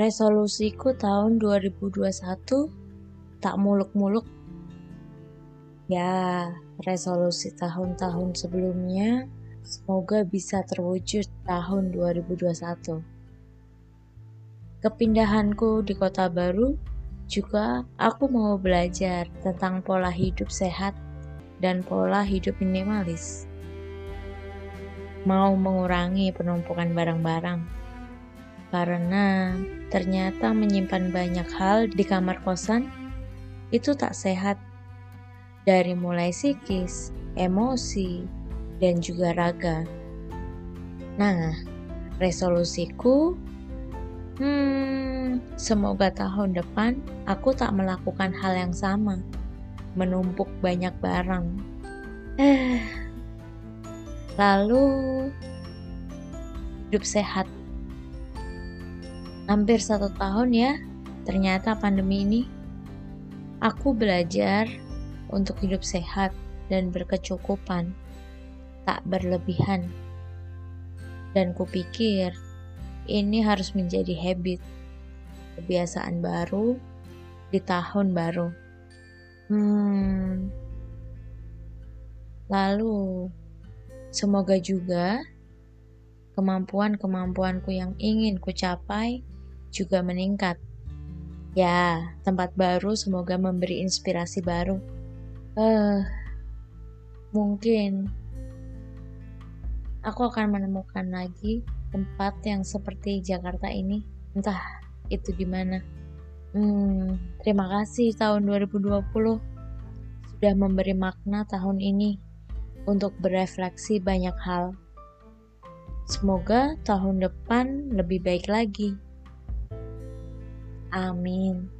Resolusiku tahun 2021 tak muluk-muluk. Ya, resolusi tahun-tahun sebelumnya semoga bisa terwujud tahun 2021. Kepindahanku di kota baru juga aku mau belajar tentang pola hidup sehat dan pola hidup minimalis. Mau mengurangi penumpukan barang-barang karena ternyata menyimpan banyak hal di kamar kosan itu tak sehat. Dari mulai psikis, emosi, dan juga raga. Nah, resolusiku, hmm, semoga tahun depan aku tak melakukan hal yang sama, menumpuk banyak barang. Eh, lalu hidup sehat hampir satu tahun ya, ternyata pandemi ini. Aku belajar untuk hidup sehat dan berkecukupan, tak berlebihan. Dan kupikir ini harus menjadi habit, kebiasaan baru di tahun baru. Hmm, lalu semoga juga kemampuan-kemampuanku yang ingin kucapai juga meningkat. Ya, tempat baru semoga memberi inspirasi baru. Eh, uh, mungkin aku akan menemukan lagi tempat yang seperti Jakarta ini. Entah itu di mana. Hmm, terima kasih tahun 2020 sudah memberi makna tahun ini untuk berefleksi banyak hal. Semoga tahun depan lebih baik lagi. Amin.